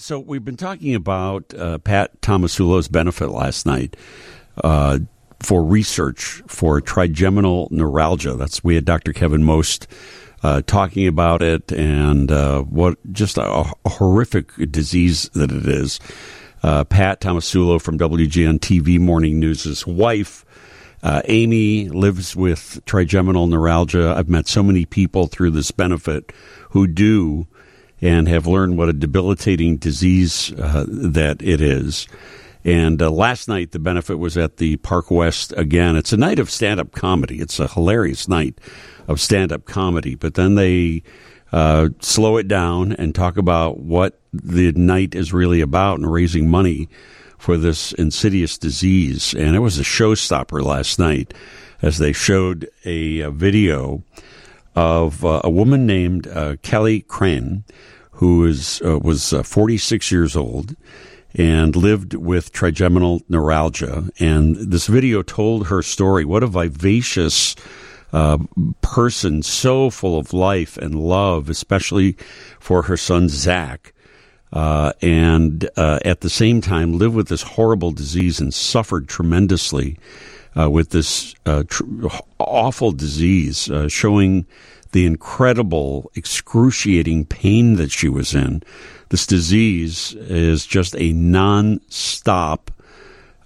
So we've been talking about uh, Pat Tomasulo's benefit last night uh, for research for trigeminal neuralgia. That's we had Dr. Kevin Most uh, talking about it and uh, what just a, a, horrific disease that it is. Uh, Pat Tomasulo from WGN TV Morning News' wife. Uh, Amy lives with trigeminal neuralgia. I've met so many people through this benefit who do and have learned what a debilitating disease uh, that it is. And uh, last night, the benefit was at the Park West again. It's a night of stand up comedy. It's a hilarious night of stand up comedy. But then they uh, slow it down and talk about what the night is really about and raising money for this insidious disease. And it was a showstopper last night as they showed a, a video of uh, a woman named uh, Kelly Crean, who is, uh, was uh, 46 years old and lived with trigeminal neuralgia. And this video told her story. What a vivacious uh, person, so full of life and love, especially for her son Zach. Uh, and at the same time, lived with this horrible disease and suffered tremendously uh, with this uh, tr- awful disease, uh, showing the incredible, excruciating pain that she was in. This disease is just a non-stop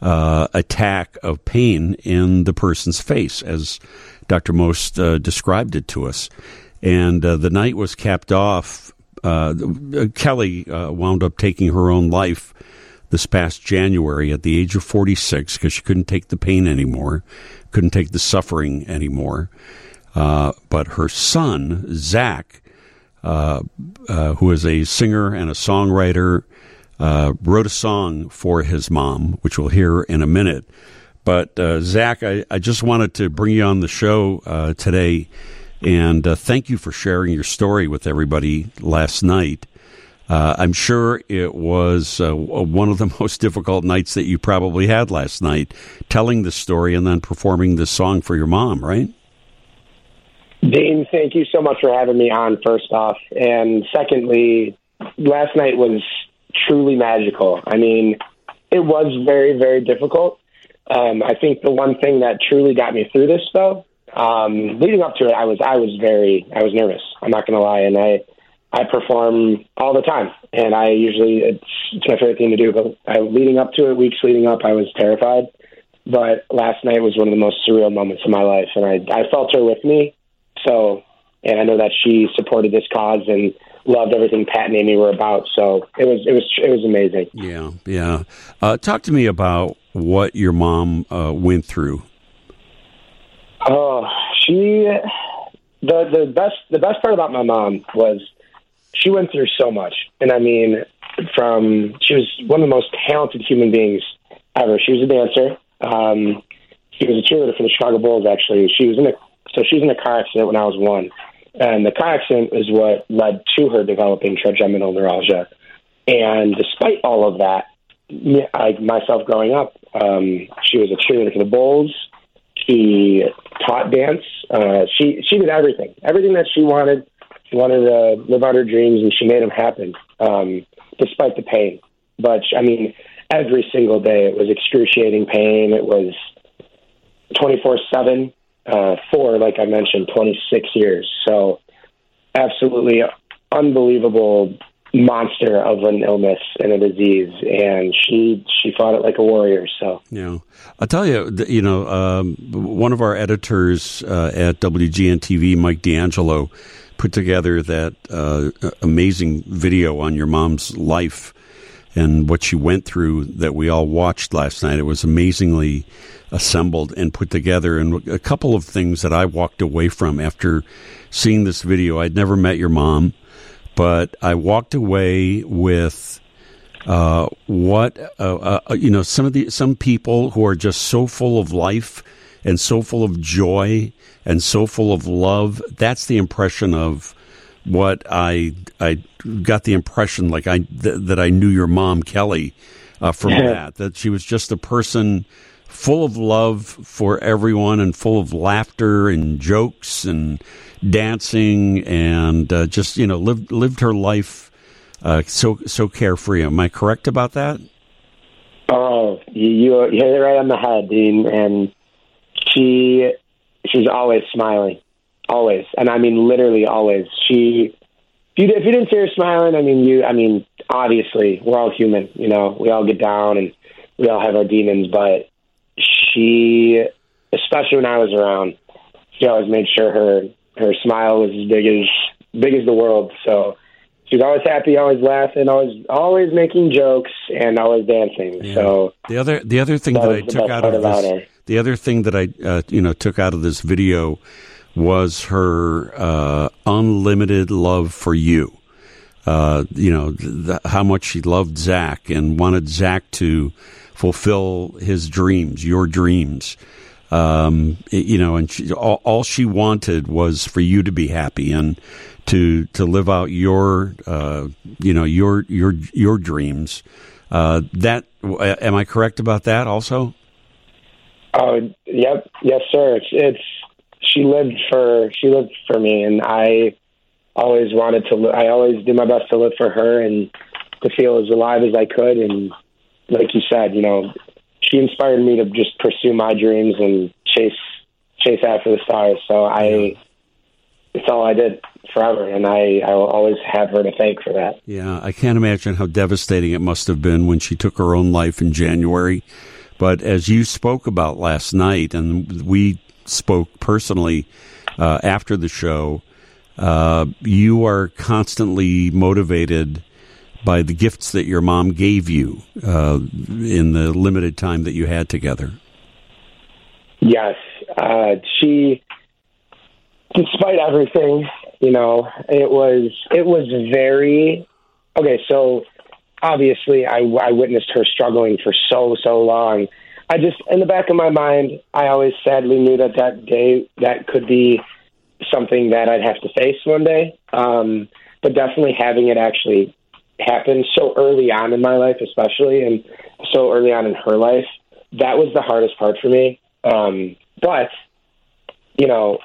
uh, attack of pain in the person's face, as Dr. Most uh, described it to us. And the night was capped off. Kelly wound up taking her own life this past January at the age of 46 because she couldn't take the pain anymore, couldn't take the suffering anymore. Uh, but her son, Zach, uh, uh, who is a singer and a songwriter, uh, wrote a song for his mom, which we'll hear in a minute. But uh, Zach, I, I, just wanted to bring you on the show uh, today and thank you for sharing your story with everybody last night. I'm sure it was one of the most difficult nights that you probably had last night, telling the story and then performing this song for your mom, right? Dean, thank you so much for having me on, first off. And secondly, last night was truly magical. I mean, it was very, very difficult. Um, I think the one thing that truly got me through this, though, um, leading up to it, I was I was very I was nervous. I'm not going to lie, and I I perform all the time, and I usually it's, it's my favorite thing to do. But I, leading up to it, weeks leading up, I was terrified. But last night was one of the most surreal moments of my life, and I I felt her with me, so, and I know that she supported this cause and loved everything Pat and Amy were about. So it was it was it was amazing. Yeah, yeah. Uh, talk to me about what your mom uh, went through. Oh, she the the best the best part about my mom was she went through so much, and I mean, from she was one of the most talented human beings ever. She was a dancer. Um, she was a cheerleader for the Chicago Bulls. Actually, she was in a so she was in a car accident when I was one. And the car accident is what led to her developing trigeminal neuralgia. And despite all of that, I myself growing up, um, she was a cheerleader for the Bulls. She taught dance. Uh, she she did everything, everything that she wanted. Wanted to live out her dreams, and she made them happen, um, despite the pain. But I mean, every single day it was excruciating pain. It was twenty four seven uh, for, like I mentioned, 26 years. So, absolutely unbelievable monster of an illness and a disease, and she she fought it like a warrior. So, yeah, I'll tell you, you know, um, one of our editors uh, at WGN TV, Mike D'Angelo, put together that uh, amazing video on your mom's life and what she went through that we all watched last night. It was amazingly assembled and put together. And a couple of things that I walked away from after seeing this video. I'd never met your mom, but I walked away with uh, what uh, uh, you know. Some of the some people who are just so full of life and so full of joy and so full of love. That's the impression of what I I got the impression like I th- that I knew your mom Kelly uh, from yeah. that that she was just a person full of love for everyone and full of laughter and jokes and dancing and uh, just you know lived lived her life uh, so so carefree. Am I correct about that? Oh, you, you hit it right on the head, Dean. And she she's always smiling, always, and I mean literally always. She if you, if you didn't see her smiling, I mean you. I mean obviously we're all human, you know. We all get down and we all have our demons, but she, especially when I was around, she always made sure her her smile was as big as big as the world. So she's always happy, always laughing, always always making jokes, and always dancing. Yeah. So the other the other thing that, that I took out of this, her. The other thing that I uh, you know took out of this video was her uh, unlimited love for you. Uh, you know the, how much she loved Zach and wanted Zach to fulfill his dreams, your dreams. Um, you know, and she, all, all, she wanted was for you to be happy and to to live out your uh, you know your your your dreams. Uh, that am I correct about that? Also. Oh, yep, yes, sir. It's, it's she lived for she lived for me, and I always wanted to. I always do my best to live for her and to feel as alive as I could. And like you said, you know, she inspired me to just pursue my dreams and chase chase after the stars. So I, it's all I did forever, and I I will always have her to thank for that. Yeah, I can't imagine how devastating it must have been when she took her own life in January. But as you spoke about last night, and we spoke personally uh, after the show, uh, you are constantly motivated by the gifts that your mom gave you uh, in the limited time that you had together. Yes, uh, she, despite everything, you know, it was it was very okay. So obviously, I, I witnessed her struggling for so so long. I just, in the back of my mind, I always sadly knew that that day that could be something that I'd have to face one day. Um, but definitely having it actually happen so early on in my life, especially, and so early on in her life, that was the hardest part for me. Um, but, you know,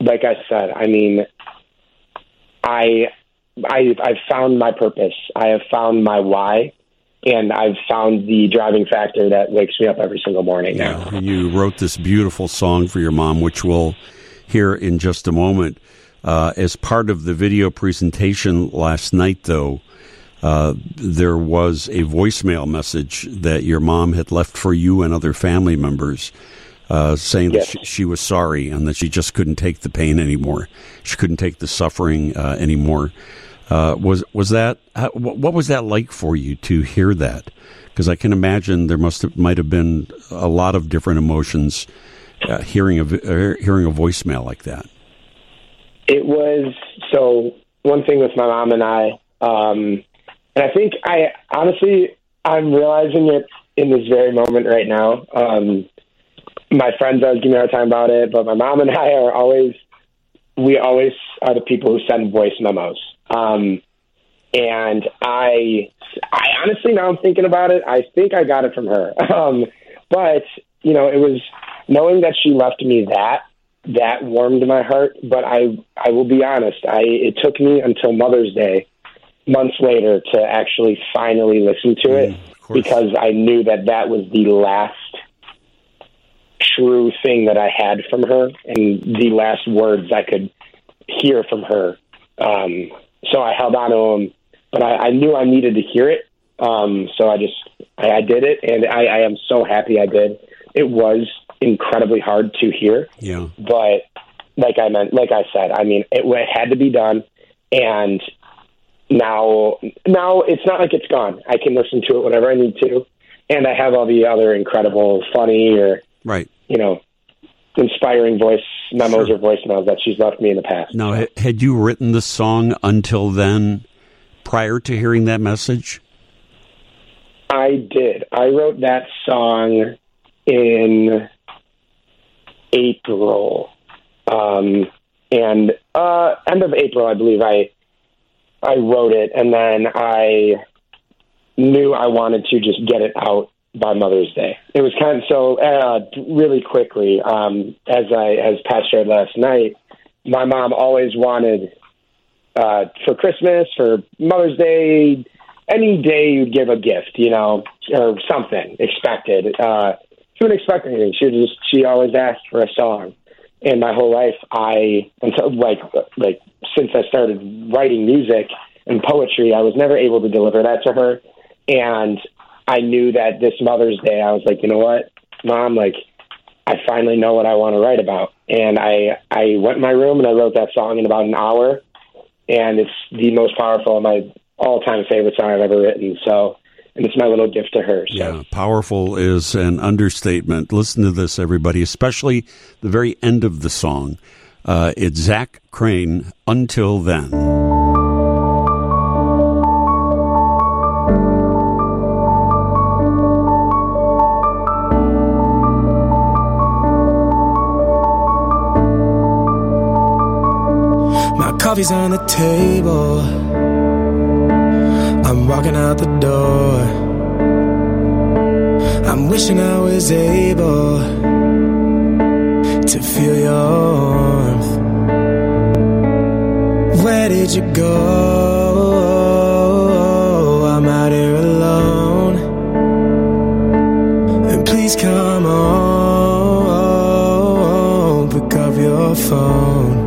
like I said, I mean, I, I, I've found my purpose. I have found my why and I've found the driving factor that wakes me up every single morning now. You wrote this beautiful song for your mom, which we'll hear in just a moment. Uh, as part of the video presentation last night, though, uh, there was a voicemail message that your mom had left for you and other family members. Uh, saying yes. that she, she, was sorry and that she just couldn't take the pain anymore. She couldn't take the suffering uh, anymore. Uh, was was that what was that like for you to hear that? Because I can imagine there must have, might have been a lot of different emotions uh, hearing a uh, hearing a voicemail like that. It was so one thing with my mom and I, um, and I think I honestly I'm realizing it in this very moment right now. Um, my friends always give me a hard time about it, but my mom and I are always we always are the people who send voice memos. Um, and I, I honestly, now I'm thinking about it, I think I got it from her. Um, but you know, it was knowing that she left me that that warmed my heart. But I, I will be honest, I it took me until Mother's Day, months later, to actually finally listen to it mm, because I knew that that was the last true thing that I had from her and the last words I could hear from her. Um, so I held on to them, but I, I knew I needed to hear it. Um, so I just I, I did it, and I, I am so happy I did. It was incredibly hard to hear, yeah. But like I meant, like I said, I mean, it, it had to be done, and now now it's not like it's gone. I can listen to it whenever I need to, and I have all the other incredible, funny or right, you know, inspiring voice memos sure. or voicemails that she's left me in the past. Now, had you written the song until then, prior to hearing that message? I did. I wrote that song in April, um, and uh, end of April, I believe. I I wrote it, and then I knew I wanted to just get it out by Mother's Day. It was kind of so uh, really quickly. Um, as I as Pat shared last night, my mom always wanted uh, for Christmas, for Mother's Day, any day you'd give a gift, you know, or something expected. Uh, she wouldn't expect anything. She would just she always asked for a song. And my whole life, I until like like since I started writing music and poetry, I was never able to deliver that to her. And I knew that this Mother's Day, I was like, you know what, Mom, like I finally know what I want to write about. And I I went in my room and I wrote that song in about an hour. And it's the most powerful of my all time favorite song I've ever written. So, and it's my little gift to her. So. Yeah, powerful is an understatement. Listen to this, everybody, especially the very end of the song. Uh, it's Zach Crean, Until Then. Coffee's on the table I'm walking out the door. I'm wishing I was able to feel your warmth. Where did you go? I'm out here alone. And please come on, pick up your phone.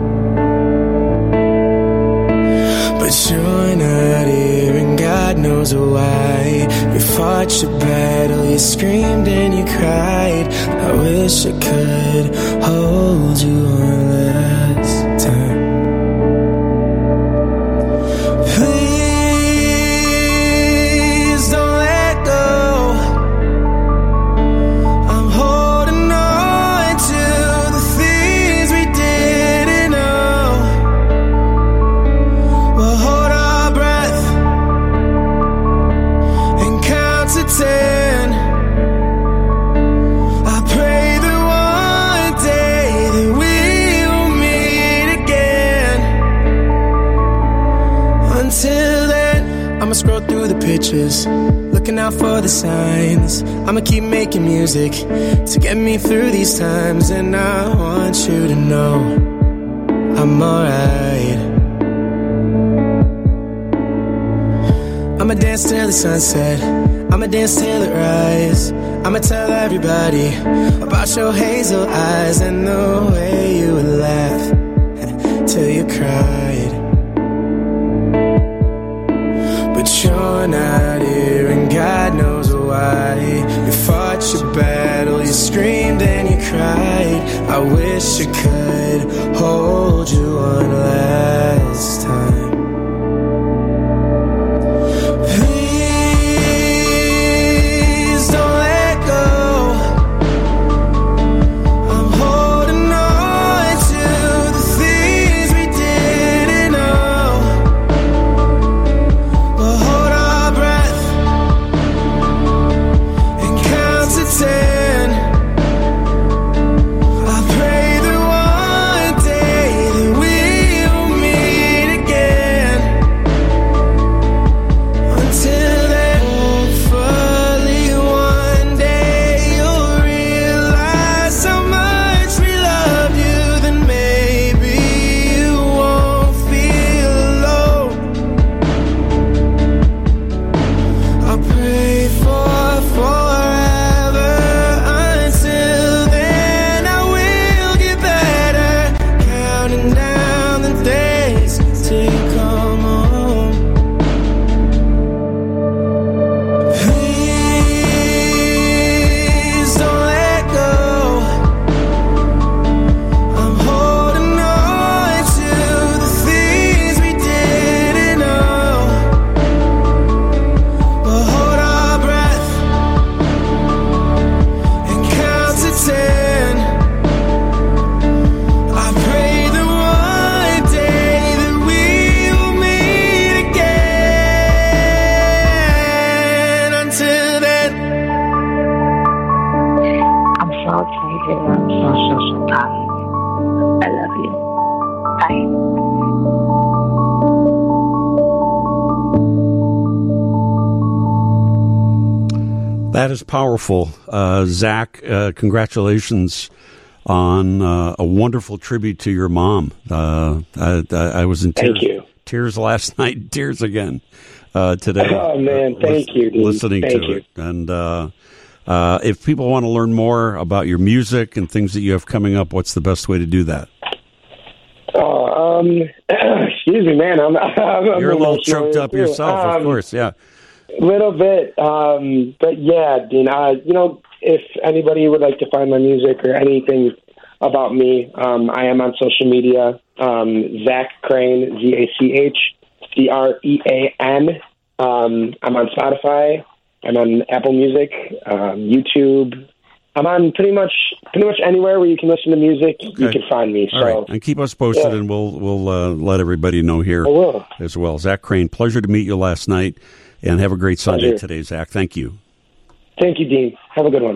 Knows why. You fought your battle, you screamed and you cried. I wish I could hold you last signs. I'ma keep making music to get me through these times, and I want you to know I'm alright. I'ma dance till the sunset. I'ma dance till it rise. I'ma tell everybody about your hazel eyes and the way you would laugh till you cried. But you're not here, and God knows fought your battle, you screamed and you cried. I wish I could hold you one is powerful. Uh, Zach, uh, congratulations on uh, a wonderful tribute to your mom. Uh, I, I was in tears. Tears last night, tears again uh, today. Oh man, thank lis- you. Dean. Listening thank to you. it, and uh, uh, if people want to learn more about your music and things that you have coming up, what's the best way to do that? Oh, um, excuse me, man. I'm, I'm You're a little choked up too. yourself, of Um, course. Yeah. Little bit, um, but yeah, Dean. Uh, you know, if anybody would like to find my music or anything about me, um, I am on social media. Um, Zach Crean, Z A C H C R E A N. Um, I'm on Spotify. I'm on Apple Music, um, YouTube. I'm on pretty much pretty much anywhere where you can listen to music. You can find me. So right, and keep us posted, yeah. and we'll we'll uh, let everybody know here as well. Zach Crean, pleasure to meet you last night, and have a great Sunday today, Zach. Thank you. Thank you, Dean. Have a good one.